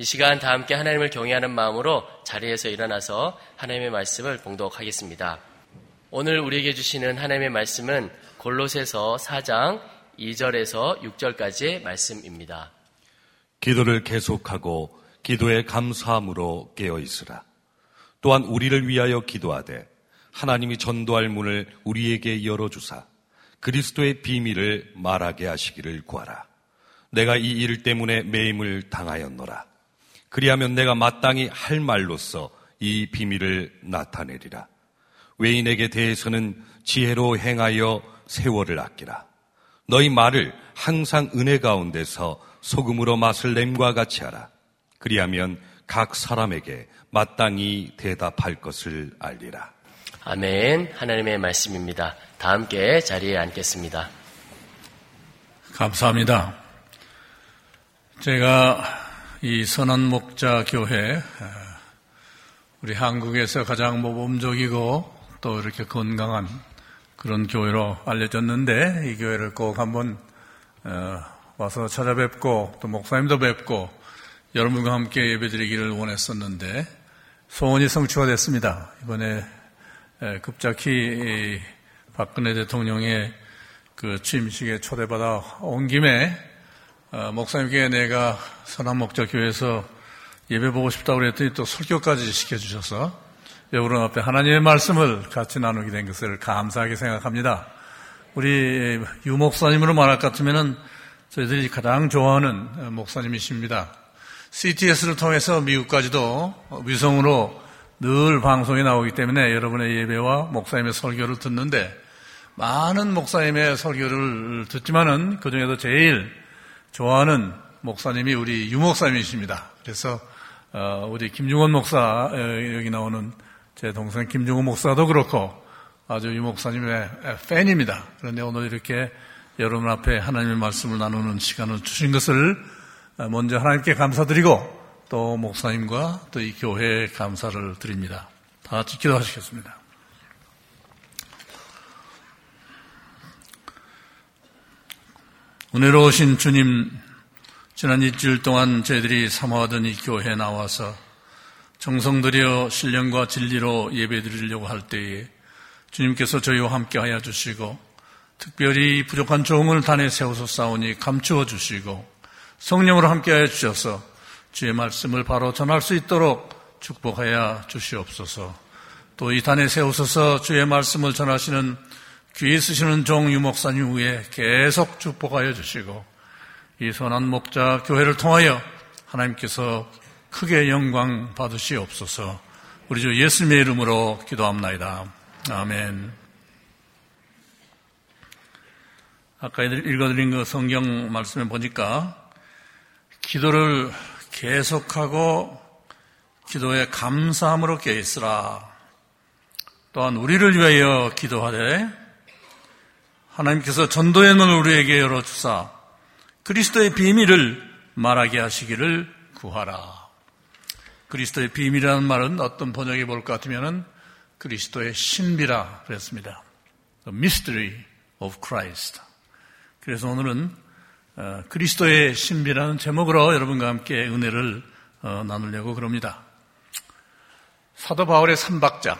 이 시간 다 함께 하나님을 경외하는 마음으로 자리에서 일어나서 하나님의 말씀을 봉독하겠습니다. 오늘 우리에게 주시는 하나님의 말씀은 골로새서 4장 2절에서 6절까지의 말씀입니다. 기도를 계속하고 기도에 감사함으로 깨어 있으라. 또한 우리를 위하여 기도하되 하나님이 전도할 문을 우리에게 열어주사 그리스도의 비밀을 말하게 하시기를 구하라. 내가 이 일 때문에 매임을 당하였노라. 그리하면 내가 마땅히 할 말로써 이 비밀을 나타내리라. 외인에게 대해서는 지혜로 행하여 세월을 아끼라. 너희 말을 항상 은혜 가운데서 소금으로 맛을 냄과 같이 하라. 그리하면 각 사람에게 마땅히 대답할 것을 알리라. 아멘. 하나님의 말씀입니다. 다 함께 자리에 앉겠습니다. 감사합니다. 제가 이 선한 목자 교회, 우리 한국에서 가장 모범적이고 또 이렇게 건강한 그런 교회로 알려졌는데 이 교회를 꼭 한번 어, 와서 찾아뵙고 또 목사님도 뵙고 여러분과 함께 예배드리기를 원했었는데 소원이 성취가 됐습니다. 이번에 급작히 박근혜 대통령의 그 취임식에 초대받아 온 김에 어, 목사님께 내가 선한 목자 교회에서 예배 보고 싶다고 그랬더니 또 설교까지 시켜주셔서 여러분 앞에 하나님의 말씀을 같이 나누게 된 것을 감사하게 생각합니다. 우리 유 목사님으로 말할 것 같으면은 저희들이 가장 좋아하는 목사님이십니다. CTS를 통해서 미국까지도 위성으로 늘 방송이 나오기 때문에 여러분의 예배와 목사님의 설교를 듣는데 많은 목사님의 설교를 듣지만은 그 중에도 제일 좋아하는 목사님이 우리 유 목사님이십니다. 그래서 어, 우리 김중원 목사 여기 나오는 제 동생 김중원 목사도 그렇고 아주 유 목사님의 팬입니다. 그런데 오늘 이렇게 여러분 앞에 하나님의 말씀을 나누는 시간을 주신 것을 먼저 하나님께 감사드리고 또 목사님과 또 이 교회에 감사를 드립니다. 다 같이 기도하시겠습니다. 은혜로우신 주님, 지난 일주일 동안 저희들이 사모하던 이 교회에 나와서 정성 들여 신령과 진리로 예배 드리려고 할 때에 주님께서 저희와 함께 하여 주시고 특별히 부족한 종을 단에 세워서 싸우니 감추어 주시고 성령으로 함께 하여 주셔서 주의 말씀을 바로 전할 수 있도록 축복하여 주시옵소서. 또 이 단에 세우셔서 주의 말씀을 전하시는 귀에 쓰시는 종 유목사님 위에 계속 축복하여 주시고 이 선한 목자 교회를 통하여 하나님께서 크게 영광 받으시옵소서 우리 주 예수님의 이름으로 기도합나이다. 아멘. 아까 읽어드린 그 성경 말씀에 보니까 기도를 계속하고 기도에 감사함으로 깨있으라. 또한 우리를 위하여 기도하되 하나님께서 전도의 문을 우리에게 열어주사 그리스도의 비밀을 말하게 하시기를 구하라. 그리스도의 비밀이라는 말은 어떤 번역이 볼 것 같으면 그리스도의 신비라 그랬습니다. The mystery of Christ. 그래서 오늘은 어, 그리스도의 신비라는 제목으로 여러분과 함께 은혜를 어, 나누려고 그럽니다. 사도 바울의 삼박자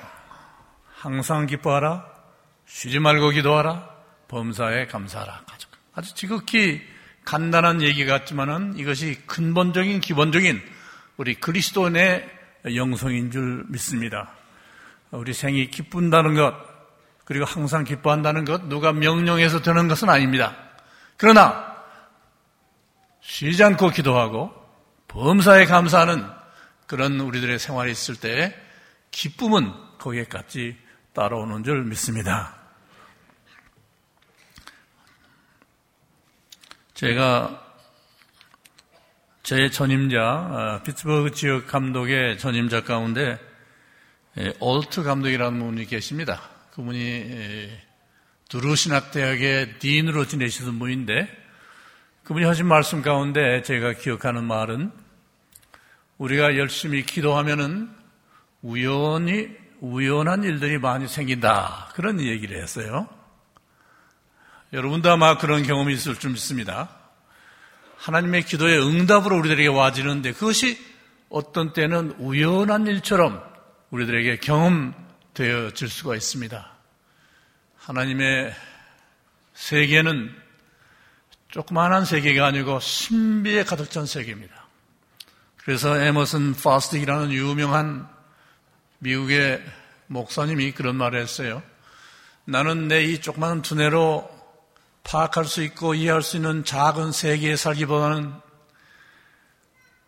항상 기뻐하라 쉬지 말고 기도하라 범사에 감사하라. 아주 지극히 간단한 얘기 같지만은 이것이 근본적인 기본적인 우리 그리스도인의 영성인 줄 믿습니다. 우리 생이 기쁜다는 것 그리고 항상 기뻐한다는 것 누가 명령해서 되는 것은 아닙니다. 그러나 쉬지 않고 기도하고 범사에 감사하는 그런 우리들의 생활이 있을 때 기쁨은 거기에 같이 따라오는 줄 믿습니다. 제가 제 전임자 어, 피츠버그 지역 감독의 전임자 가운데 올트 감독이라는 분이 계십니다. 그분이 두루신학대학의 딘으로 지내시던 분인데 그분이 하신 말씀 가운데 제가 기억하는 말은 우리가 열심히 기도하면은 우연히 우연한 일들이 많이 생긴다 그런 얘기를 했어요. 여러분도 아마 그런 경험이 있을 줄 믿습니다. 하나님의 기도의 응답으로 우리들에게 와지는데 그것이 어떤 때는 우연한 일처럼 우리들에게 경험되어질 수가 있습니다. 하나님의 세계는 조그마한 세계가 아니고 신비에 가득 찬 세계입니다. 그래서 에머슨 파스틱이라는 유명한 미국의 목사님이 그런 말을 했어요. 나는 내 이 조그마한 두뇌로 파악할 수 있고 이해할 수 있는 작은 세계에 살기보다는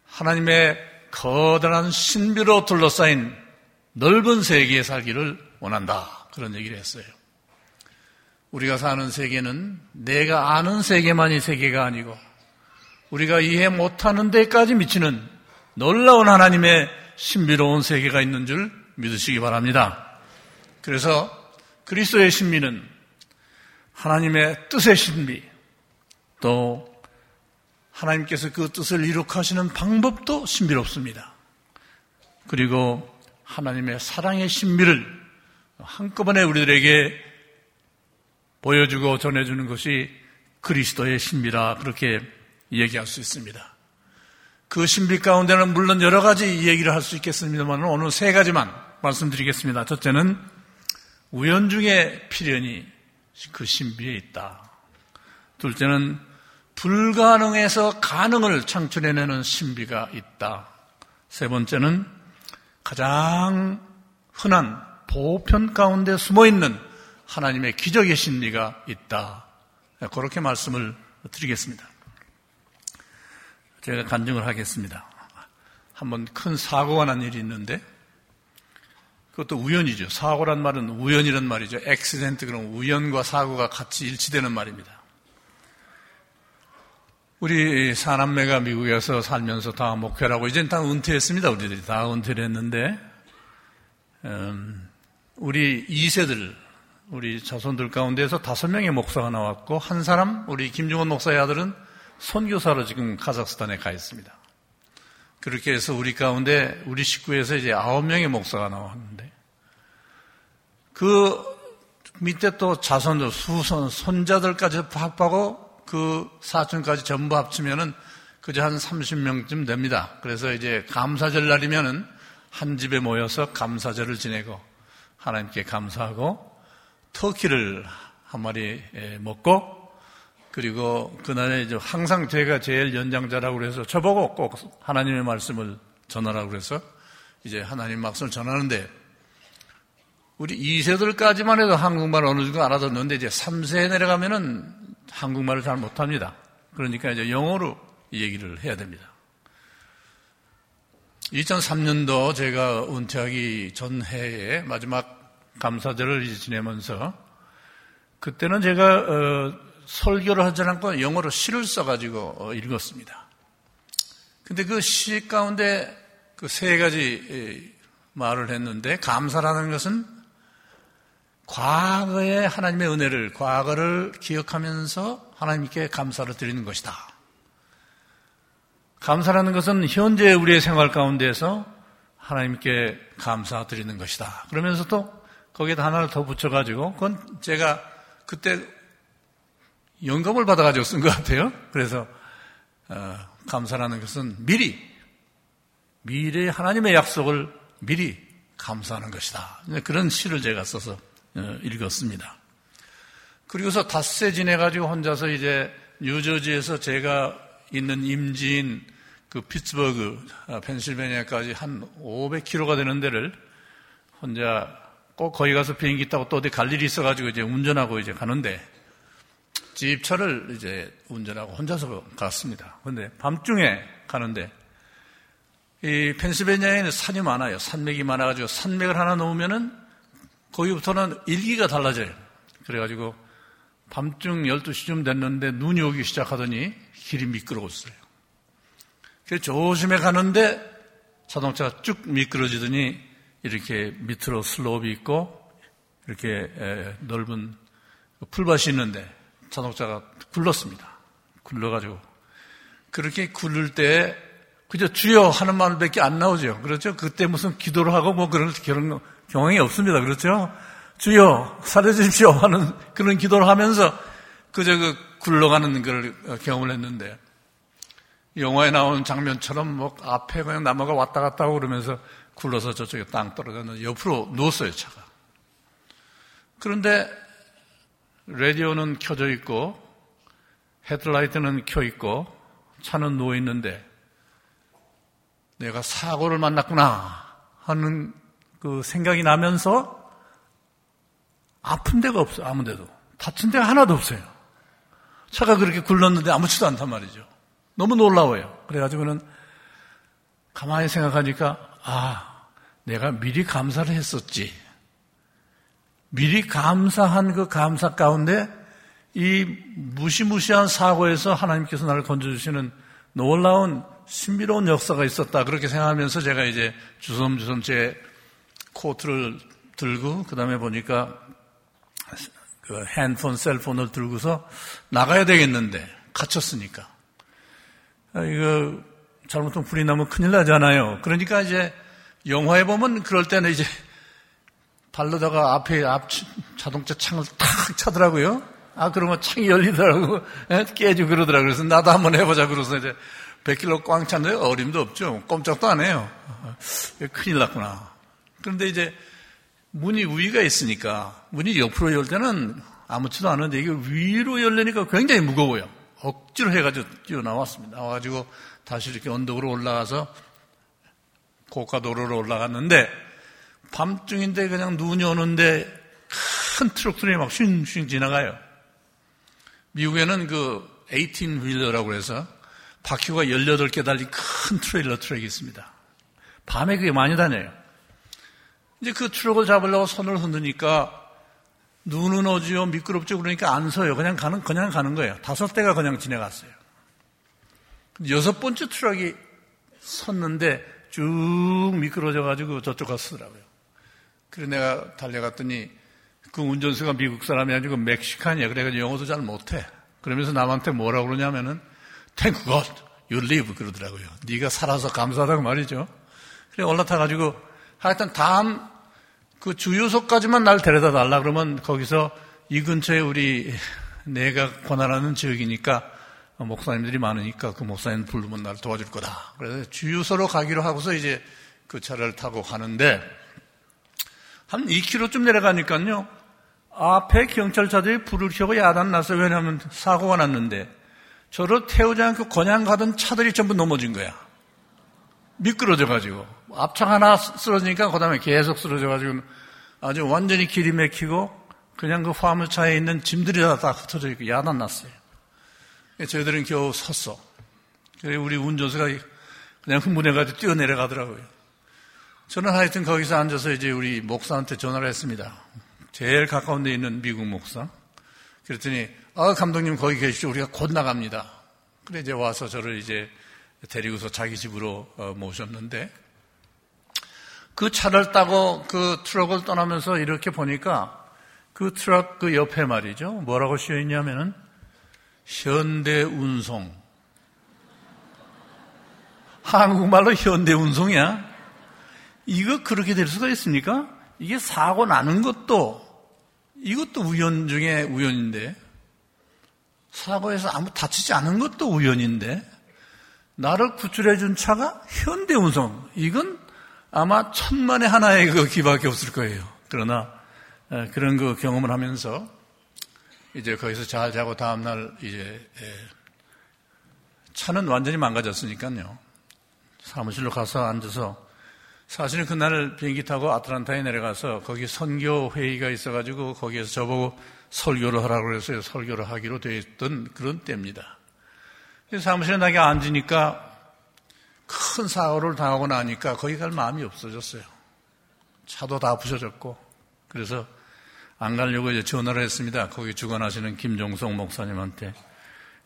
하나님의 거대한 신비로 둘러싸인 넓은 세계에 살기를 원한다. 그런 얘기를 했어요. 우리가 사는 세계는 내가 아는 세계만이 세계가 아니고 우리가 이해 못하는 데까지 미치는 놀라운 하나님의 신비로운 세계가 있는 줄 믿으시기 바랍니다. 그래서 그리스도의 신비는 하나님의 뜻의 신비, 또 하나님께서 그 뜻을 이룩하시는 방법도 신비롭습니다. 그리고 하나님의 사랑의 신비를 한꺼번에 우리들에게 보여주고 전해주는 것이 그리스도의 신비라 그렇게 얘기할 수 있습니다. 그 신비 가운데는 물론 여러 가지 얘기를 할 수 있겠습니다만 오늘 세 가지만 말씀드리겠습니다. 첫째는 우연 중에 필연이 그 신비에 있다. 둘째는 불가능에서 가능을 창출해내는 신비가 있다. 세 번째는 가장 흔한 보편 가운데 숨어 있는 하나님의 기적의 신리가 있다. 그렇게 말씀을 드리겠습니다. 제가 간증을 하겠습니다. 한번 큰 사고가 난 일이 있는데 그것도 우연이죠. 사고란 말은 우연이란 말이죠. 엑시덴트 그런 우연과 사고가 같이 일치되는 말입니다. 우리 사남매가 미국에 서 살면서 다 목회라고 이젠 다 은퇴했습니다. 우리들이 다 은퇴를 했는데 음, 우리 2세들 우리 자손들 가운데서 다섯 명의 목사가 나왔고 한 사람 우리 김중원 목사의 아들은 선교사로 지금 카자흐스탄에 가 있습니다. 그렇게 해서 우리 가운데 우리 식구에서 이제 아홉 명의 목사가 나왔는데 그 밑에 또 자손들 수손 손자들까지 합하고 그 사촌까지 전부 합치면은 그저 한 30명쯤 됩니다. 그래서 이제 감사절 날이면은 한 집에 모여서 감사절을 지내고 하나님께 감사하고 터키를 한 마리 먹고 그리고 그날에 이제 항상 제가 제일 연장자라고 그래서 저보고 꼭 하나님의 말씀을 전하라고 그래서 이제 하나님 말씀을 전하는데 우리 2세들까지만 해도 한국말 어느 정도 알아듣는데 이제 3세에 내려가면은 한국말을 잘 못합니다. 그러니까 이제 영어로 얘기를 해야 됩니다. 2003년도 제가 은퇴하기 전 해에 마지막 감사절을 지내면서 그때는 제가 어, 설교를 하지 않고 영어로 시를 써가지고 어, 읽었습니다. 근데 그 시 가운데 그 세 가지 말을 했는데 감사라는 것은 과거의 하나님의 은혜를 과거를 기억하면서 하나님께 감사를 드리는 것이다. 감사라는 것은 현재 우리의 생활 가운데서 하나님께 감사드리는 것이다. 그러면서 또 거기에다 하나를 더 붙여가지고, 그건 제가 그때 영감을 받아가지고 쓴 것 같아요. 그래서, 어, 감사라는 것은 미리, 미래 하나님의 약속을 미리 감사하는 것이다. 그런 시를 제가 써서 어, 읽었습니다. 그리고서 닷새 지내가지고 혼자서 이제 뉴저지에서 제가 있는 임지인 그 피츠버그, 어, 펜실베니아까지 한 500km가 되는 데를 혼자 꼭 거기 가서 비행기 타고 또 어디 갈 일이 있어가지고 이제 운전하고 이제 가는데 집차를 이제 운전하고 혼자서 갔습니다. 근데 밤중에 가는데 이 펜실베니아에는 산이 많아요. 산맥이 많아가지고 산맥을 하나 놓으면은 거기부터는 일기가 달라져요. 그래가지고 밤중 12시쯤 됐는데 눈이 오기 시작하더니 길이 미끄러웠어요. 그래서 조심해 가는데 자동차가 쭉 미끄러지더니 이렇게 밑으로 슬로업이 있고 이렇게 넓은 풀밭이 있는데 자동차가 굴렀습니다. 굴러가지고 그렇게 굴를 때 그저 주여 하는 말밖에 안 나오죠. 그렇죠? 그때 무슨 기도를 하고 뭐 그런 그런 경황이 없습니다. 그렇죠? 주여 살려주십시오 하는 그런 기도를 하면서 그저 그 굴러가는 걸 경험을 했는데 영화에 나온 장면처럼 뭐 앞에 그냥 나무가 왔다 갔다 하고 그러면서 굴러서 저쪽에 땅 떨어졌는데 옆으로 누웠어요, 차가. 그런데 라디오는 켜져 있고 헤드라이트는 켜 있고 차는 누워 있는데 내가 사고를 만났구나 하는 그 생각이 나면서 아픈 데가 없어요. 아무 데도. 다친 데가 하나도 없어요. 차가 그렇게 굴렀는데 아무렇지도 않단 말이죠. 너무 놀라워요. 그래가지고는 가만히 생각하니까, 아, 내가 미리 감사를 했었지. 미리 감사한 그 감사 가운데 이 무시무시한 사고에서 하나님께서 나를 건져주시는 놀라운 신비로운 역사가 있었다. 그렇게 생각하면서 제가 이제 주섬주섬 제 코트를 들고, 그 다음에 보니까 그 핸드폰, 셀폰을 들고서 나가야 되겠는데, 갇혔으니까. 아, 이거 잘못하면 불이 나면 큰일 나잖아요. 그러니까 이제 영화에 보면 그럴 때는 이제 발로다가 앞에 앞 자동차 창을 탁 차더라고요. 아, 그러면 창이 열리더라고. 예? 깨지고 그러더라고요. 그래서 나도 한번 해보자. 그래서 이제 100kg 꽝 찼는데 어림도 없죠. 꼼짝도 안 해요. 큰일 났구나. 그런데 이제 문이 위가 있으니까 문이 옆으로 열 때는 아무렇지도 않은데 이게 위로 열리니까 굉장히 무거워요. 억지로 해가지고 뛰어나왔습니다. 나와가지고 다시 이렇게 언덕으로 올라가서 고가도로로 올라갔는데 밤중인데 그냥 눈이 오는데 큰 트럭들이 막 쉥쉥 지나가요. 미국에는 그 18 wheeler라고 해서 바퀴가 18개 달린 큰 트레일러 트럭이 있습니다. 밤에 그게 많이 다녀요. 이제 그 트럭을 잡으려고 손을 흔드니까 눈은 오지요, 미끄럽죠. 그러니까 안 서요. 그냥 가는, 그냥 가는 거예요. 다섯 대가 그냥 지나갔어요. 여섯 번째 트럭이 섰는데 쭉 미끄러져가지고 저쪽 가 서더라고요. 그래서 내가 달려갔더니 그 운전수가 미국 사람이 아니고 멕시칸이야. 그래가지고 영어도 잘 못해. 그러면서 남한테 뭐라고 그러냐면은 Thank God you live 그러더라고요. 네가 살아서 감사하다고 말이죠. 그래 올라타가지고 하여튼 다음 그 주유소까지만 날 데려다 달라 그러면 거기서 이 근처에 우리 내가 권한하는 지역이니까 목사님들이 많으니까 그 목사님 부르면 날 도와줄 거다. 그래서 주유소로 가기로 하고서 이제 그 차를 타고 가는데 한 2km쯤 내려가니까요. 앞에 경찰차들이 불을 켜고 야단났어요. 왜냐하면 사고가 났는데 저를 태우지 않고 그냥 가던 차들이 전부 넘어진 거야. 미끄러져가지고. 앞차 하나 쓰러지니까 그 다음에 계속 쓰러져가지고 아주 완전히 길이 막히고 그냥 그 화물차에 있는 짐들이 다, 다 흩어져 있고 야단 났어요. 저희들은 겨우 섰어. 그래 우리 운전수가 그냥 흥분해가지고 뛰어내려가더라고요. 저는 하여튼 거기서 앉아서 이제 우리 목사한테 전화를 했습니다. 제일 가까운 데 있는 미국 목사. 그랬더니, 아, 감독님 거기 계시죠. 우리가 곧 나갑니다. 그래 이제 와서 저를 이제 데리고서 자기 집으로 어, 모셨는데 그 차를 따고 그 트럭을 떠나면서 이렇게 보니까 그 트럭 그 옆에 말이죠. 뭐라고 씌어 있냐면은 현대운송. 한국말로 현대운송이야. 이거 그렇게 될 수가 있습니까? 이게 사고 나는 것도 이것도 우연 중에 우연인데 사고에서 아무 다치지 않은 것도 우연인데 나를 구출해 준 차가 현대운송. 이건 아마 천만에 하나의 그 기밖에 없을 거예요. 그러나 그런 그 경험을 하면서 이제 거기서 잘 자고 다음 날 이제 차는 완전히 망가졌으니까요. 사무실로 가서 앉아서 사실은 그날 비행기 타고 아틀란타에 내려가서 거기 선교 회의가 있어가지고 거기에서 저보고 설교를 하라고 해서 설교를 하기로 되어 있던 그런 때입니다. 사무실에 나게 앉으니까 큰 사고를 당하고 나니까 거기 갈 마음이 없어졌어요. 차도 다 부셔졌고 그래서 안 가려고 이제 전화를 했습니다. 거기 주관하시는 김종성 목사님한테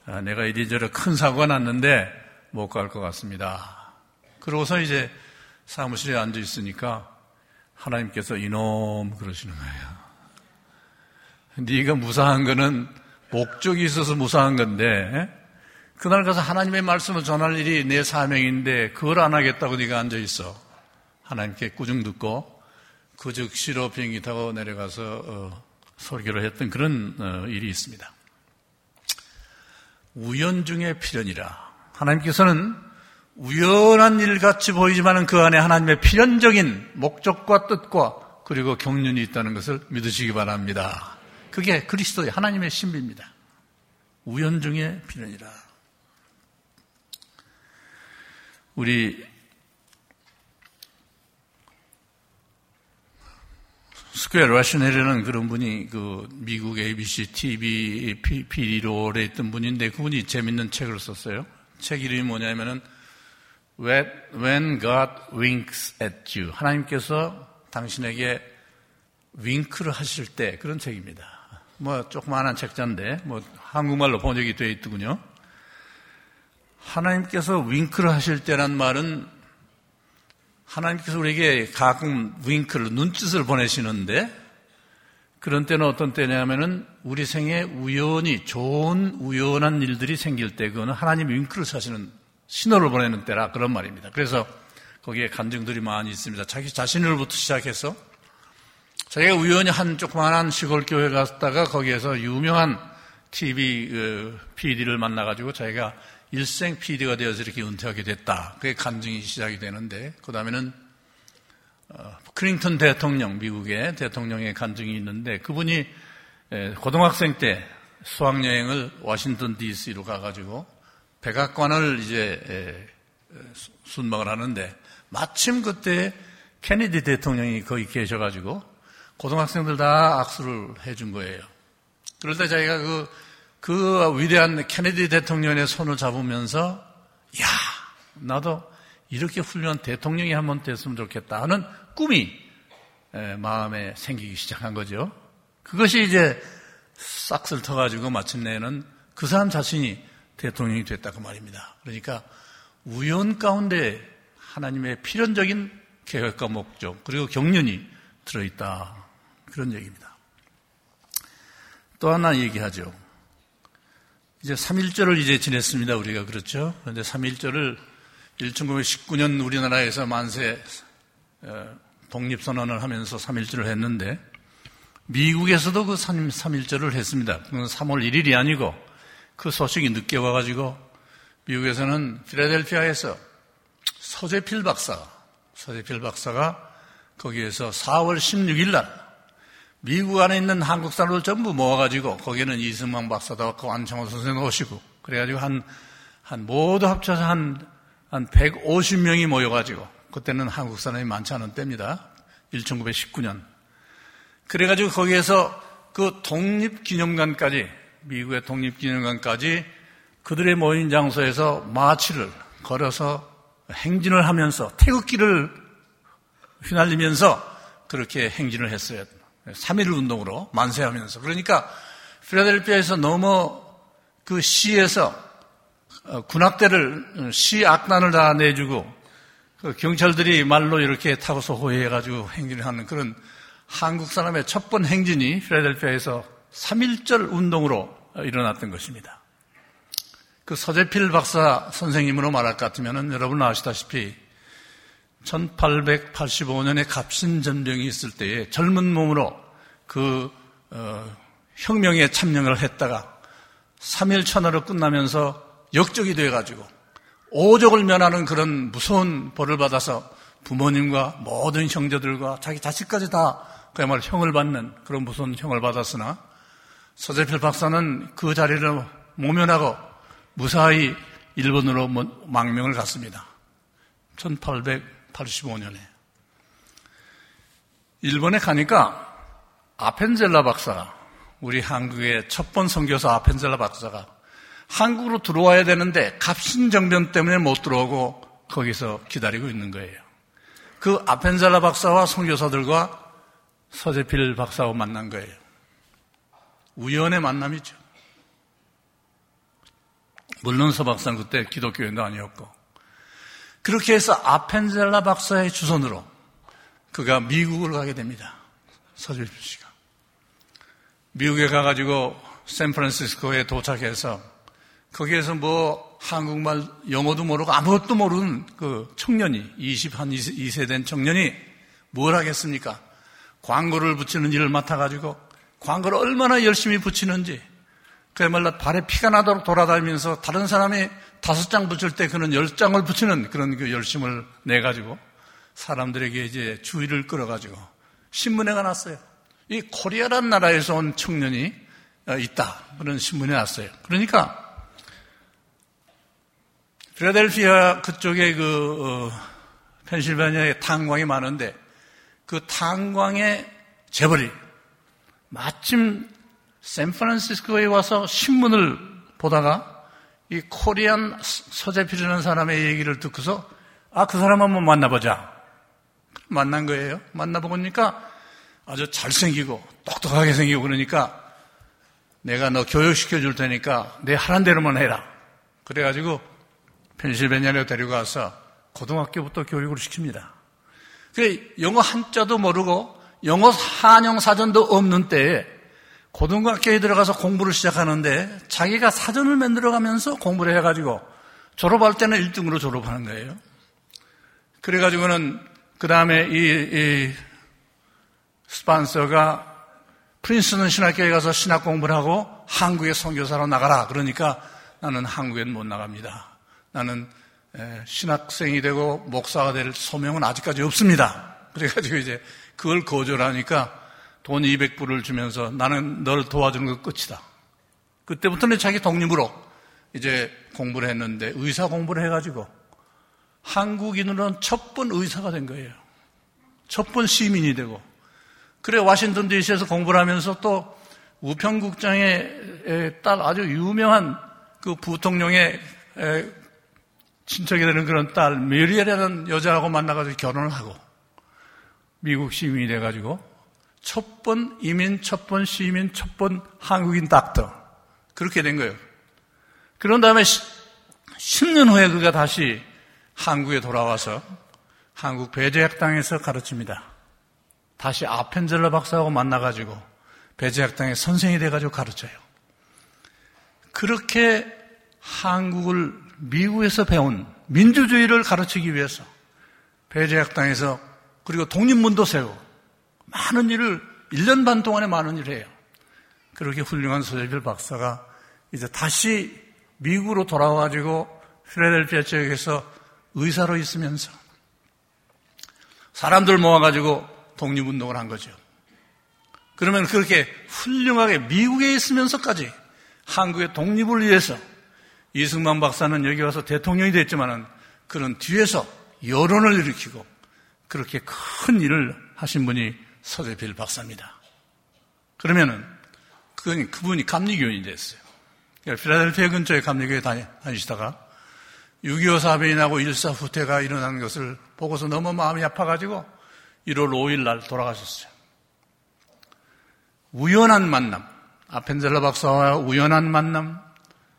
아, 내가 이리저리 큰 사고가 났는데 못 갈 것 같습니다. 그러고서 이제 사무실에 앉아 있으니까 하나님께서 이놈 그러시는 거예요. 네가 무사한 거는 목적이 있어서 무사한 건데 그날 가서 하나님의 말씀을 전할 일이 내 사명인데 그걸 안 하겠다고 네가 앉아 있어. 하나님께 꾸중 듣고 그 즉시로 비행기 타고 내려가서 어, 설교를 했던 그런 어, 일이 있습니다. 우연 중에 필연이라 하나님께서는 우연한 일 같이 보이지만 그 안에 하나님의 필연적인 목적과 뜻과 그리고 경륜이 있다는 것을 믿으시기 바랍니다. 그게 그리스도의 하나님의 신비입니다. 우연 중에 필연이라. 우리 Squire Rushnell이라는 그런 분이 그 미국 ABC TV PD로 오래 있던 분인데 그분이 재밌는 책을 썼어요. 책 이름이 뭐냐면은 When God Winks at You. 하나님께서 당신에게 윙크를 하실 때 그런 책입니다. 뭐 조그마한 책자인데 뭐 한국말로 번역이 되어 있더군요. 하나님께서 윙크를 하실 때란 말은 하나님께서 우리에게 가끔 윙크를, 눈짓을 보내시는데 그런 때는 어떤 때냐면은 우리 생에 우연히 좋은 우연한 일들이 생길 때 그거는 하나님 윙크를 사시는 신호를 보내는 때라 그런 말입니다. 그래서 거기에 간증들이 많이 있습니다. 자기 자신을부터 시작해서 자기가 우연히 한 조그만한 시골 교회 갔다가 거기에서 유명한 TV 그 PD를 만나가지고 자기가 일생 PD가 되어서 이렇게 은퇴하게 됐다. 그게 간증이 시작이 되는데, 그 다음에는 어, 클린턴 대통령, 미국의 대통령의 간증이 있는데, 그분이 고등학생 때 수학여행을 워싱턴 DC로 가가지고 백악관을 이제 순방을 하는데, 마침 그때 케네디 대통령이 거기 계셔가지고 고등학생들 다 악수를 해준 거예요. 그럴 때 자기가 그 그 위대한 케네디 대통령의 손을 잡으면서 야 나도 이렇게 훌륭한 대통령이 한 번 됐으면 좋겠다 하는 꿈이 마음에 생기기 시작한 거죠. 그것이 이제 싹쓸 터가지고 마침내는 그 사람 자신이 대통령이 됐다고 말입니다. 그러니까 우연 가운데 하나님의 필연적인 계획과 목적 그리고 경륜이 들어있다 그런 얘기입니다. 또 하나 얘기하죠. 이제 3.1절을 이제 지냈습니다. 우리가 그렇죠. 그런데 3.1절을 1919년 우리나라에서 만세 어, 독립선언을 하면서 3.1절을 했는데 미국에서도 그 3.1절을 했습니다. 그건 3월 1일이 아니고 그 소식이 늦게 와가지고 미국에서는 필라델피아에서 서재필 박사, 서재필 박사가 거기에서 4월 16일 날 미국 안에 있는 한국 사람들 전부 모아가지고 거기는 이승만 박사도 왔고 안창호 선생도 오시고 그래가지고 한, 한 모두 합쳐서 한, 한 150명이 모여가지고 그때는 한국 사람이 많지 않은 때입니다. 1919년. 그래가지고 거기에서 그 독립기념관까지 미국의 독립기념관까지 그들의 모인 장소에서 마치를 걸어서 행진을 하면서 태극기를 휘날리면서 그렇게 행진을 했어요. 3.1 운동으로 만세하면서. 그러니까 필라델피아에서 너무 그 시에서 어, 군악대를 시 악단을 다 내주고 그 경찰들이 말로 이렇게 타고서 호위해가지고 행진을 하는 그런 한국 사람의 첫 번 행진이 필라델피아에서 3.1절 운동으로 일어났던 것입니다. 그 서재필 박사 선생님으로 말할 것 같으면 여러분 아시다시피 1885년에 갑신전병이 있을 때에 젊은 몸으로 그 어, 혁명에 참여를 했다가 3일 천하로 끝나면서 역적이 돼가지고 오족을 면하는 그런 무서운 벌을 받아서 부모님과 모든 형제들과 자기 자식까지 다 그야말로 형을 받는 그런 무서운 형을 받았으나 서재필 박사는 그 자리를 모면하고 무사히 일본으로 망명을 갔습니다. 1800 85년에. 일본에 가니까 아펜젤라 박사가 우리 한국의 첫 번 선교사 아펜젤라 박사가 한국으로 들어와야 되는데 갑신정변 때문에 못 들어오고 거기서 기다리고 있는 거예요. 그 아펜젤라 박사와 선교사들과 서재필 박사와 만난 거예요. 우연의 만남이죠. 물론 서 박사는 그때 기독교인도 아니었고 그렇게 해서 아펜젤라 박사의 주선으로 그가 미국을 가게 됩니다. 서질필 씨가. 미국에 가가지고 샌프란시스코에 도착해서 거기에서 뭐 한국말, 영어도 모르고 아무것도 모르는 그 청년이, 20, 한 2세 된 청년이 뭘 하겠습니까? 광고를 붙이는 일을 맡아가지고 광고를 얼마나 열심히 붙이는지 그야말로 발에 피가 나도록 돌아다니면서 다른 사람이 다섯 장 붙일 때 그는 열 장을 붙이는 그런 그 열심을 내 가지고 사람들에게 이제 주의를 끌어 가지고 신문회가 났어요. 이 코리아란 나라에서 온 청년이 어, 있다. 그런 신문이 났어요. 그러니까 필라델피아 그쪽에 그 어, 펜실베니아에 탄광이 많은데 그 탄광의 재벌이 마침 샌프란시스코에 와서 신문을 보다가 이 코리안 서재필이라는 사람의 얘기를 듣고서 아 그 사람 한번 만나보자. 만난 거예요. 만나보니까 아주 잘생기고 똑똑하게 생기고 그러니까 내가 너 교육시켜 줄 테니까 내 하란 대로만 해라. 그래가지고 펜실베니아로 데려가서 고등학교부터 교육을 시킵니다. 그래 영어 한자도 모르고 영어 한영 사전도 없는 때에 고등학교에 들어가서 공부를 시작하는데 자기가 사전을 만들어가면서 공부를 해가지고 졸업할 때는 1등으로 졸업하는 거예요. 그래가지고는 그 다음에 이, 이 스판서가 프린스턴 신학교에 가서 신학 공부를 하고 한국에 선교사로 나가라. 그러니까 나는 한국엔 못 나갑니다. 나는 신학생이 되고 목사가 될 소명은 아직까지 없습니다. 그래가지고 이제 그걸 거절하니까 돈 200불을 주면서 나는 너를 도와주는 것 끝이다. 그때부터는 자기 독립으로 이제 공부를 했는데 의사 공부를 해가지고 한국인으로는 첫 번 의사가 된 거예요. 첫 번 시민이 되고 그래 와싱턴 DC에서 공부를 하면서 또 우편국장의 딸 아주 유명한 그 부통령의 친척이 되는 그런 딸 메리엘이라는 여자하고 만나가지고 결혼을 하고 미국 시민이 돼가지고 첫 번 이민, 첫 번 시민, 첫 번 한국인 닥터 그렇게 된 거예요. 그런 다음에 10년 후에 그가 다시 한국에 돌아와서 한국 배제학당에서 가르칩니다. 다시 아펜젤러 박사하고 만나가지고 배제학당의 선생이 돼가지고 가르쳐요. 그렇게 한국을 미국에서 배운 민주주의를 가르치기 위해서 배제학당에서 그리고 독립문도 세우고 많은 일을 1년 반 동안에 많은 일을 해요. 그렇게 훌륭한 소재필 박사가 이제 다시 미국으로 돌아와가지고 필라델피아 지역에서 의사로 있으면서 사람들 모아가지고 독립운동을 한 거죠. 그러면 그렇게 훌륭하게 미국에 있으면서까지 한국의 독립을 위해서 이승만 박사는 여기 와서 대통령이 됐지만은 그런 뒤에서 여론을 일으키고 그렇게 큰 일을 하신 분이 서대필 박사입니다. 그러면은 그분이, 그분이 감리교인이 됐어요. 그러니까 필라델피아 근처에 감리교에 다니시다가 6.25 사변이 나고 일사 후퇴가 일어나는 것을 보고서 너무 마음이 아파가지고 1월 5일 날 돌아가셨어요. 우연한 만남, 아펜젤라 박사와 우연한 만남,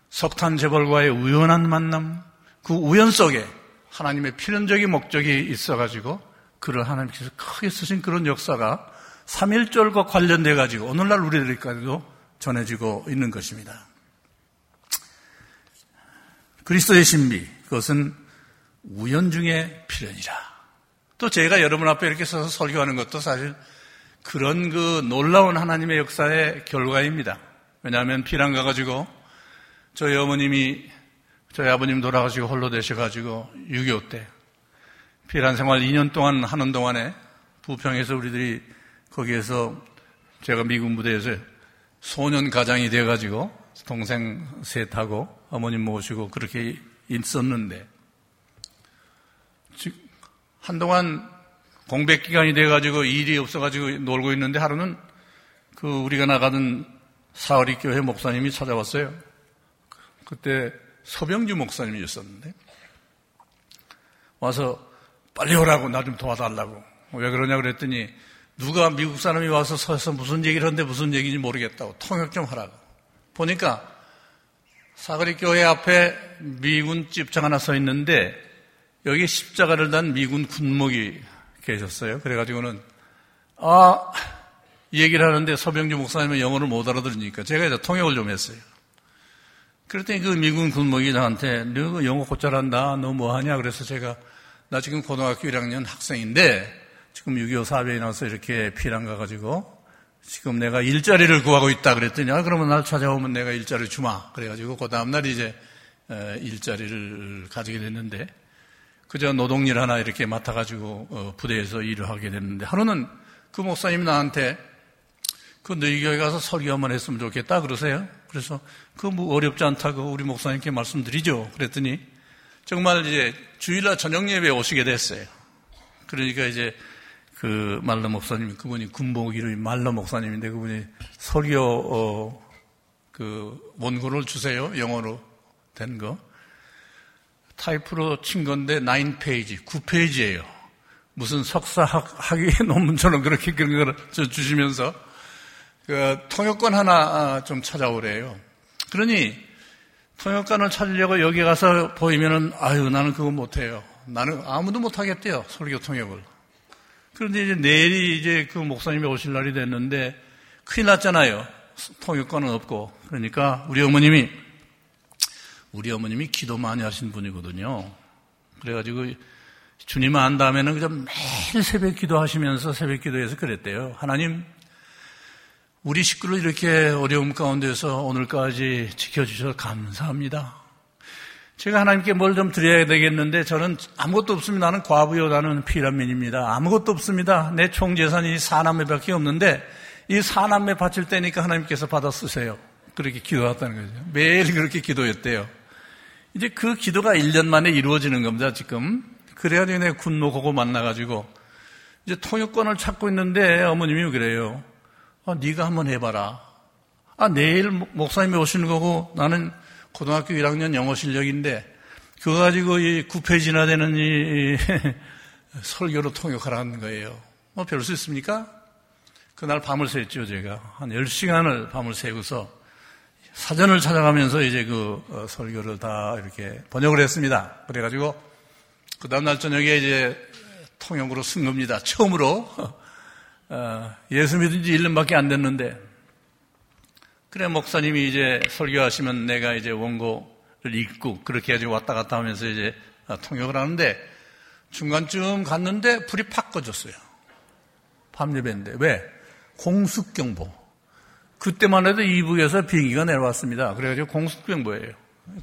석탄 재벌과의 우연한 만남, 그 우연 속에 하나님의 필연적인 목적이 있어가지고 그를 하나님께서 크게 쓰신 그런 역사가 3일절과 관련돼 가지고 오늘날 우리들까지도 전해지고 있는 것입니다. 그리스도의 신비 그것은 우연 중의 필연이라. 또 제가 여러분 앞에 이렇게 서서 설교하는 것도 사실 그런 그 놀라운 하나님의 역사의 결과입니다. 왜냐하면 피랑 가가지고 저희 어머님이 저희 아버님 돌아가시고 홀로 되셔 가지고 6.25때 피란 생활 2년 동안 하는 동안에 부평에서 우리들이 거기에서 제가 미군 부대에서 소년 가장이 돼가지고 동생 셋하고 어머님 모시고 그렇게 있었는데 한동안 공백 기간이 돼가지고 일이 없어가지고 놀고 있는데 하루는 그 우리가 나가던 사월리 교회 목사님이 찾아왔어요. 그때 서병주 목사님이었었는데 와서 빨리 오라고 나 좀 도와달라고 왜 그러냐 그랬더니 누가 미국 사람이 와서 서서 무슨 얘기를 하는데 무슨 얘기인지 모르겠다고 통역 좀 하라고 보니까 사거리 교회 앞에 미군 집장 하나 서 있는데 여기 십자가를 단 미군 군목이 계셨어요. 그래가지고는 아 얘기를 하는데 서병주 목사님은 영어를 못 알아들으니까 제가 이제 통역을 좀 했어요. 그랬더니 그 미군 군목이 나한테 너 영어 곧 잘한다. 너 뭐 하냐? 그래서 제가 나 지금 고등학교 1학년 학생인데 지금 6.25 사변이 나서 이렇게 피난 가가지고 지금 내가 일자리를 구하고 있다 그랬더니 아 그러면 날 찾아오면 내가 일자리 주마. 그래가지고 그 다음날 이제 일자리를 가지게 됐는데 그저 노동일 하나 이렇게 맡아가지고 어, 부대에서 일을 하게 됐는데 하루는 그 목사님 나한테 그 너희 교회 가서 설교 한번 했으면 좋겠다 그러세요. 그래서 그 뭐 어렵지 않다고 우리 목사님께 말씀드리죠. 그랬더니 정말 이제 주일날 저녁 예배에 오시게 됐어요. 그러니까 이제 그 말러 목사님, 그분이 군복 이름이 말러 목사님인데 그분이 설교, 어, 그 원고를 주세요. 영어로 된 거. 타이프로 친 건데 9페이지, 9페이지예요. 무슨 석사 학위 논문처럼 그렇게 그런 걸 주시면서 그 통역권 하나 아, 좀 찾아오래요. 그러니 통역관을 찾으려고 여기 가서 보이면은 아유 나는 그거 못해요. 나는 아무도 못하겠대요 설교 통역을. 그런데 이제 내일이 이제 그 목사님이 오실 날이 됐는데 큰일 났잖아요. 통역관은 없고 그러니까 우리 어머님이 우리 어머님이 기도 많이 하신 분이거든요. 그래가지고 주님 안 다음에는 그냥 매일 새벽 기도하시면서 새벽 기도해서 그랬대요. 하나님 우리 식구를 이렇게 어려움 가운데서 오늘까지 지켜주셔서 감사합니다. 제가 하나님께 뭘 좀 드려야 되겠는데 저는 아무것도 없습니다. 나는 과부요, 나는 피라민입니다. 아무것도 없습니다. 내 총 재산이 사남매밖에 없는데 이 사남매 바칠 때니까 하나님께서 받아 쓰세요. 그렇게 기도했다는 거죠. 매일 그렇게 기도했대요. 이제 그 기도가 1년 만에 이루어지는 겁니다, 지금. 그래가지고 내가 군노 고고 만나가지고 이제 통역권을 찾고 있는데 어머님이 그래요. 아, 네가 한번 해봐라. 아, 내일 목사님이 오시는 거고 나는 고등학교 1학년 영어 실력인데 그거 가지고 이 9페이지나 되는 이 설교로 통역하라는 거예요. 뭐 별 수 있습니까? 그날 밤을 샜죠, 제가. 한 10시간을 밤을 새고서 사전을 찾아가면서 이제 그 어, 설교를 다 이렇게 번역을 했습니다. 그래가지고 그 다음날 저녁에 이제 통역으로 쓴 겁니다. 처음으로 어, 예수 믿은 지 1년밖에 안 됐는데 그래 목사님이 이제 설교하시면 내가 이제 원고를 읽고 그렇게 해가지고 왔다 갔다 하면서 이제 통역을 하는데 중간쯤 갔는데 불이 팍 꺼졌어요. 밤 예배인데 왜? 공습경보. 그때만 해도 이북에서 비행기가 내려왔습니다. 그래가지고 공습경보예요.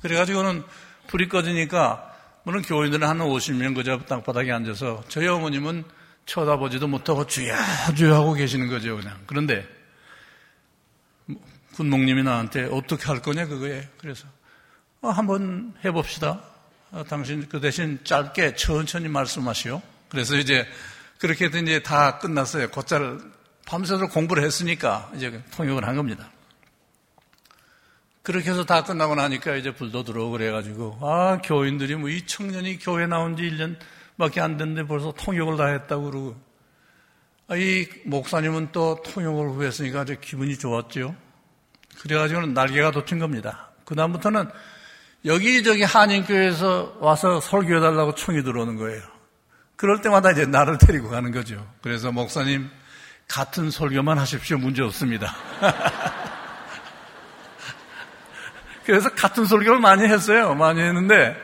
그래가지고는 불이 꺼지니까 물론 교인들은 한 50명 그저 땅바닥에 앉아서 저희 어머님은 쳐다보지도 못하고 주여 주여 하고 계시는 거죠 그냥. 그런데 군목님이 나한테 어떻게 할 거냐 그거에 그래서 어, 한번 해봅시다. 어, 당신 그 대신 짧게 천천히 말씀하시오. 그래서 이제 그렇게 해서 이제 다 끝났어요. 곧잘 밤새도록 공부를 했으니까 이제 통역을 한 겁니다. 그렇게 해서 다 끝나고 나니까 이제 불도 들어오고 그래가지고 아 교인들이 뭐 이 청년이 교회 나온 지 1년 밖에 안 됐는데 벌써 통역을 다 했다고 그러고. 아, 이 목사님은 또 통역을 후했으니까 아주 기분이 좋았죠. 그래가지고는 날개가 돋친 겁니다. 그다음부터는 여기저기 한인교회에서 와서 설교해달라고 총이 들어오는 거예요. 그럴 때마다 이제 나를 데리고 가는 거죠. 그래서 목사님, 같은 설교만 하십시오. 문제 없습니다. 그래서 같은 설교를 많이 했어요. 많이 했는데,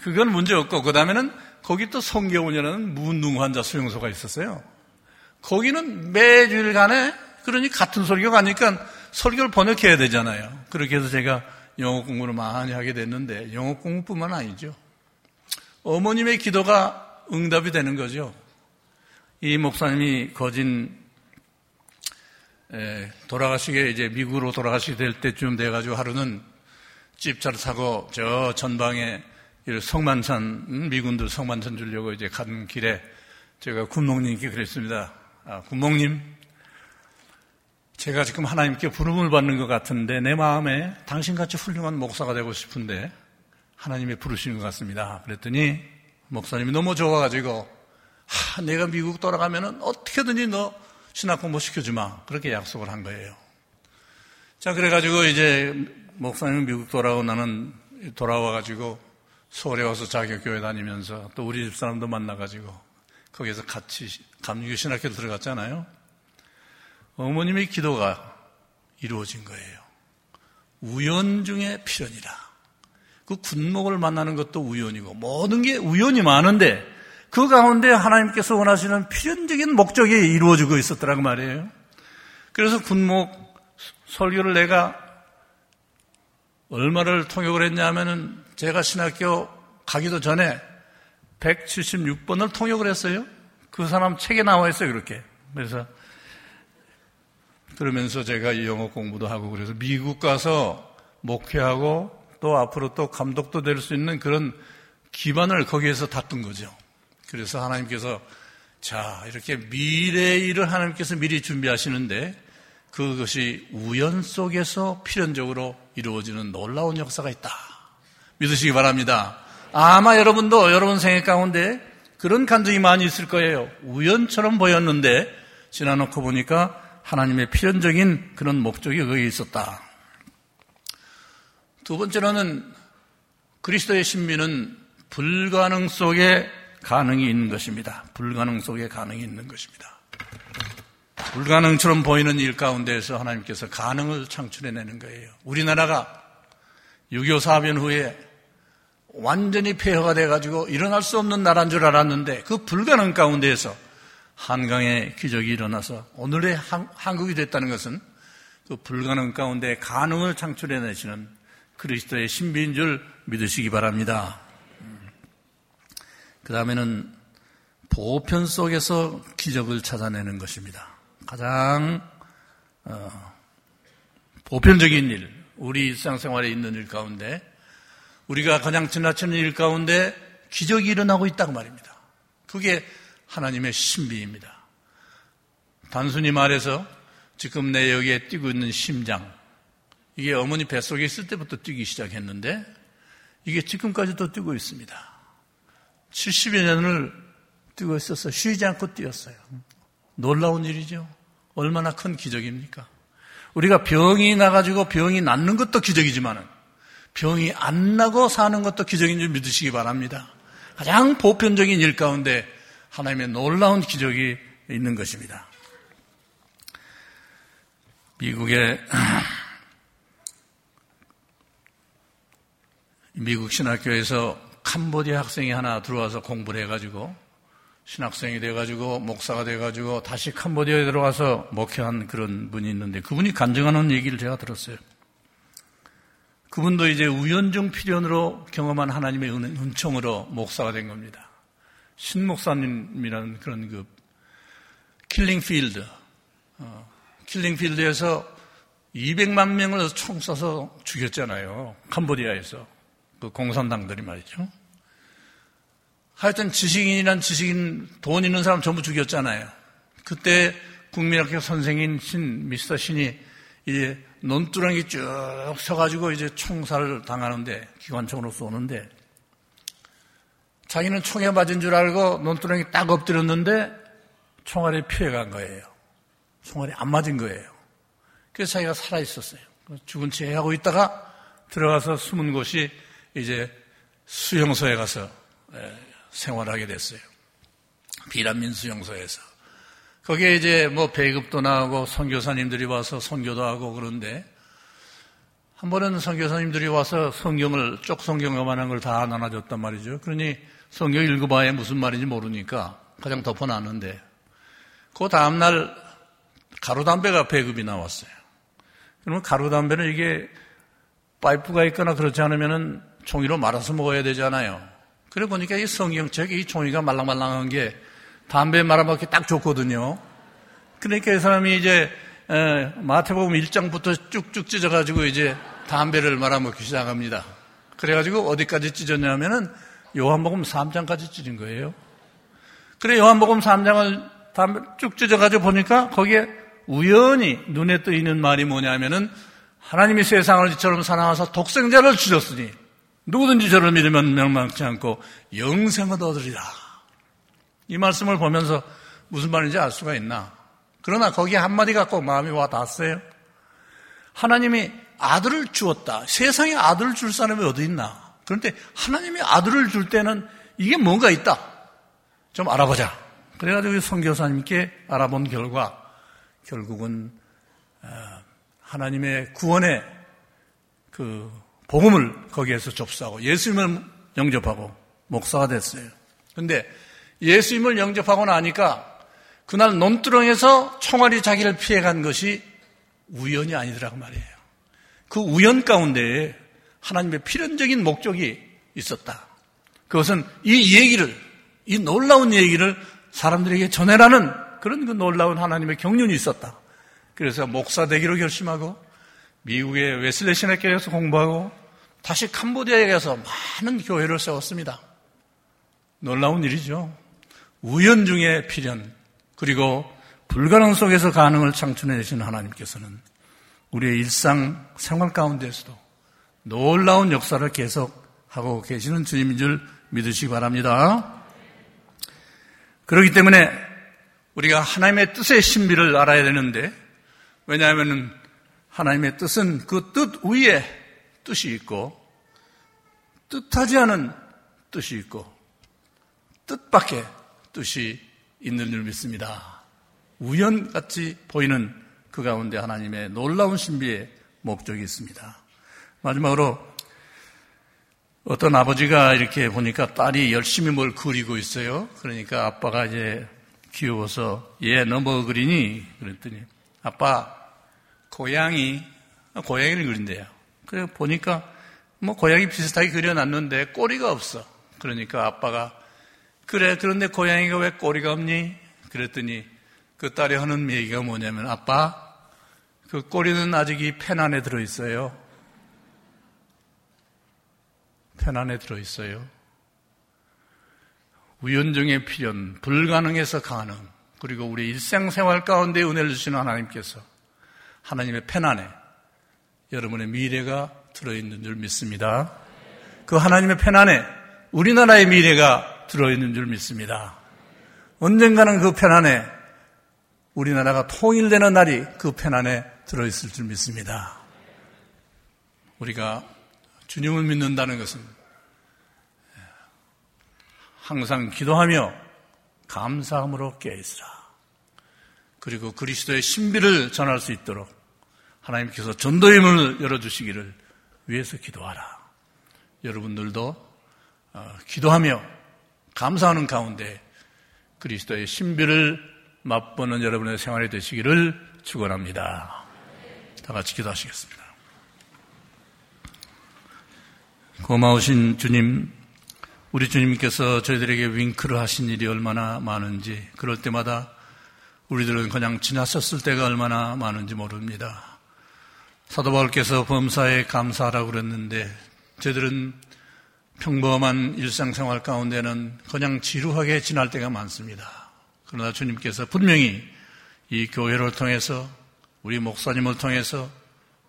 그건 문제 없고, 그 다음에는 거기 또 성경운이라는 무능 환 자 수용소가 있었어요. 거기는 매주일간에 그러니 같은 설교가 아니까 설교를 번역해야 되잖아요. 그렇게 해서 제가 영어 공부를 많이 하게 됐는데 영어 공부뿐만 아니죠. 어머님의 기도가 응답이 되는 거죠. 이 목사님이 거진 돌아가시게 이제 미국으로 돌아가시게 될 때쯤 돼가지고 하루는 집차를 타고 저 전방에 성만찬, 미군들 성만찬 주려고 이제 가는 길에 제가 군목님께 그랬습니다. 아, 군목님, 제가 지금 하나님께 부름을 받는 것 같은데 내 마음에 당신같이 훌륭한 목사가 되고 싶은데 하나님이 부르시는 것 같습니다. 그랬더니 목사님이 너무 좋아가지고 하, 내가 미국 돌아가면 어떻게든지 너 신학 공부 시켜주마. 그렇게 약속을 한 거예요. 자, 그래가지고 이제 목사님 미국 돌아오고 나는 돌아와가지고 서울에 와서 자기 교회 다니면서 또 우리 집 사람도 만나가지고 거기에서 같이 감리교 신학교를 들어갔잖아요. 어머님의 기도가 이루어진 거예요. 우연 중에 필연이라. 그 군목을 만나는 것도 우연이고 모든 게 우연이 많은데 그 가운데 하나님께서 원하시는 필연적인 목적이 이루어지고 있었더라고 말이에요. 그래서 군목 설교를 내가 얼마를 통역을 했냐면은 제가 신학교 가기도 전에 176번을 통역을 했어요. 그 사람 책에 나와 있어요, 그렇게. 그래서 그러면서 제가 영어 공부도 하고 그래서 미국 가서 목회하고 또 앞으로 또 감독도 될 수 있는 그런 기반을 거기에서 닦은 거죠. 그래서 하나님께서 자, 이렇게 미래의 일을 하나님께서 미리 준비하시는데 그것이 우연 속에서 필연적으로 이루어지는 놀라운 역사가 있다. 믿으시기 바랍니다. 아마 여러분도 여러분 생애 가운데 그런 간증이 많이 있을 거예요. 우연처럼 보였는데 지나놓고 보니까 하나님의 필연적인 그런 목적이 거기에 있었다. 두 번째로는 그리스도의 신비는 불가능 속에 가능이 있는 것입니다. 불가능 속에 가능이 있는 것입니다. 불가능처럼 보이는 일 가운데에서 하나님께서 가능을 창출해내는 거예요. 우리나라가 6.25 사변 후에 완전히 폐허가 돼가지고 일어날 수 없는 나라인 줄 알았는데 그 불가능 가운데에서 한강의 기적이 일어나서 오늘의 한, 국이 됐다는 것은 그 불가능 가운데 가능을 창출해내시는 그리스도의 신비인 줄 믿으시기 바랍니다. 그 다음에는 보편 속에서 기적을 찾아내는 것입니다. 가장 어, 보편적인 일, 우리 일상생활에 있는 일 가운데 우리가 그냥 지나치는 일 가운데 기적이 일어나고 있다고 말입니다. 그게 하나님의 신비입니다. 단순히 말해서 지금 내 여기에 뛰고 있는 심장, 이게 어머니 뱃속에 있을 때부터 뛰기 시작했는데 이게 지금까지도 뛰고 있습니다. 70여 년을 뛰고 있어서 쉬지 않고 뛰었어요. 놀라운 일이죠. 얼마나 큰 기적입니까? 우리가 병이 나가지고 병이 낫는 것도 기적이지만은 병이 안 나고 사는 것도 기적인 줄 믿으시기 바랍니다. 가장 보편적인 일 가운데 하나님의 놀라운 기적이 있는 것입니다. 미국의 미국 신학교에서 캄보디아 학생이 하나 들어와서 공부를 해가지고 신학생이 돼가지고 목사가 돼가지고 다시 캄보디아에 들어가서 목회한 그런 분이 있는데 그분이 간증하는 얘기를 제가 들었어요. 그분도 이제 우연중 필연으로 경험한 하나님의 은, 총으로 목사가 된 겁니다. 신 목사님이라는 그런 그 킬링필드, 어, 킬링필드에서 200만 명을 총 쏴서 죽였잖아요. 캄보디아에서. 그 공산당들이 말이죠. 하여튼 지식인이란 지식인, 돈 있는 사람 전부 죽였잖아요. 그때 국민학교 선생인 신, 미스터 신이 이제 논두렁이 쭉 서가지고 이제 총살을 당하는데, 기관총으로 쏘는데, 자기는 총에 맞은 줄 알고 논두렁이 딱 엎드렸는데, 총알이 피해간 거예요. 총알이 안 맞은 거예요. 그래서 자기가 살아 있었어요. 죽은 채 하고 있다가 들어가서 숨은 곳이 이제 수용소에 가서 생활하게 됐어요. 비란민 수용소에서. 거기에 이제 뭐 배급도 나오고 선교사님들이 와서 선교도 하고 그런데 한 번은 선교사님들이 와서 성경을 쪽 성경만한 걸 다 나눠줬단 말이죠. 그러니 성경 읽어봐야 무슨 말인지 모르니까 가장 덮어놨는데 그 다음 날 가루 담배가 배급이 나왔어요. 그러면 가루 담배는 이게 파이프가 있거나 그렇지 않으면은 종이로 말아서 먹어야 되잖아요. 그래 보니까 이 성경책에 이 종이가 말랑말랑한 게 담배 말아먹기 딱 좋거든요. 그러니까 이 사람이 이제 마태복음 1장부터 쭉쭉 찢어가지고 이제 담배를 말아먹기 시작합니다. 그래가지고 어디까지 찢었냐면은 요한복음 3장까지 찢은 거예요. 그래 요한복음 3장을 담배 쭉 찢어가지고 보니까 거기에 우연히 눈에 뜨이는 말이 뭐냐면은 하나님이 세상을 이처럼 사랑하사 독생자를 주셨으니 누구든지 저를 믿으면 명망치 않고 영생을 얻으리라. 이 말씀을 보면서 무슨 말인지 알 수가 있나? 그러나 거기에 한마디가 꼭 마음이 와 닿았어요. 하나님이 아들을 주었다. 세상에 아들을 줄 사람이 어디 있나? 그런데 하나님이 아들을 줄 때는 이게 뭔가 있다. 좀 알아보자. 그래가지고 성교사님께 알아본 결과 결국은 어, 하나님의 구원의 그 복음을 거기에서 접수하고 예수님을 영접하고 목사가 됐어요. 근데 예수님을 영접하고 나니까 그날 논두렁에서 총알이 자기를 피해간 것이 우연이 아니더라고 말이에요. 그 우연 가운데 하나님의 필연적인 목적이 있었다. 그것은 이 얘기를, 이 놀라운 얘기를 사람들에게 전해라는 그런 그 놀라운 하나님의 경륜이 있었다. 그래서 목사 되기로 결심하고 미국의 웨슬레 신학교에서 공부하고 다시 캄보디아에 가서 많은 교회를 세웠습니다. 놀라운 일이죠. 우연 중에 필연, 그리고 불가능 속에서 가능을 창출해 내신 하나님께서는 우리의 일상 생활 가운데서도 놀라운 역사를 계속 하고 계시는 주님인 줄 믿으시기 바랍니다. 그렇기 때문에 우리가 하나님의 뜻의 신비를 알아야 되는데, 왜냐하면 하나님의 뜻은 그 뜻 위에 뜻이 있고, 뜻하지 않은 뜻이 있고, 뜻밖의 뜻이 있는 줄 믿습니다. 우연같이 보이는 그 가운데 하나님의 놀라운 신비의 목적이 있습니다. 마지막으로 어떤 아버지가 이렇게 보니까 딸이 열심히 뭘 그리고 있어요. 그러니까 아빠가 이제 귀여워서 얘 너 뭐 그리니? 그랬더니 아빠 고양이 고양이를 그린대요. 그래 보니까 뭐 고양이 비슷하게 그려놨는데 꼬리가 없어. 그러니까 아빠가 그래 그런데 고양이가 왜 꼬리가 없니? 그랬더니 그 딸이 하는 얘기가 뭐냐면 아빠 그 꼬리는 아직 이 펜 안에 들어있어요. 펜 안에 들어있어요. 우연 중에 필연, 불가능해서 가능, 그리고 우리 일생생활 가운데 은혜를 주시는 하나님께서 하나님의 펜 안에 여러분의 미래가 들어있는 줄 믿습니다. 그 하나님의 펜 안에 우리나라의 미래가 들어있는 줄 믿습니다. 언젠가는 그펜 안에 우리나라가 통일되는 날이 그펜 안에 들어있을 줄 믿습니다. 우리가 주님을 믿는다는 것은 항상 기도하며 감사함으로 깨어있으라. 그리고 그리스도의 신비를 전할 수 있도록 하나님께서 전도의 문을 열어주시기를 위해서 기도하라. 여러분들도 어, 기도하며 감사하는 가운데 그리스도의 신비를 맛보는 여러분의 생활이 되시기를 축원합니다. 다 같이 기도하시겠습니다. 고마우신 주님, 우리 주님께서 저희들에게 윙크를 하신 일이 얼마나 많은지, 그럴 때마다 우리들은 그냥 지나쳤을 때가 얼마나 많은지 모릅니다. 사도 바울께서 범사에 감사하라고 그랬는데, 저희들은 평범한 일상생활 가운데는 그냥 지루하게 지날 때가 많습니다. 그러나 주님께서 분명히 이 교회를 통해서, 우리 목사님을 통해서,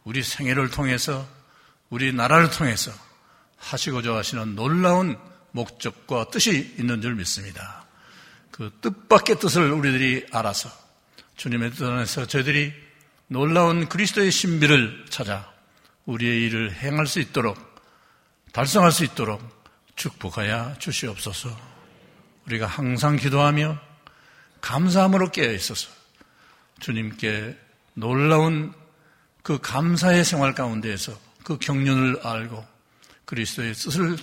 우리 생애를 통해서, 우리 나라를 통해서 하시고자 하시는 놀라운 목적과 뜻이 있는 줄 믿습니다. 그 뜻밖의 뜻을 우리들이 알아서 주님의 뜻 안에서 저희들이 놀라운 그리스도의 신비를 찾아 우리의 일을 행할 수 있도록 달성할 수 있도록 축복하여 주시옵소서. 우리가 항상 기도하며 감사함으로 깨어 있어서 주님께 놀라운 그 감사의 생활 가운데에서 그 경륜을 알고 그리스도의 뜻을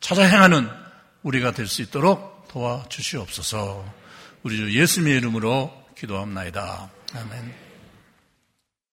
찾아 행하는 우리가 될 수 있도록 도와 주시옵소서. 우리 주 예수님의 이름으로 기도합니다. 아멘.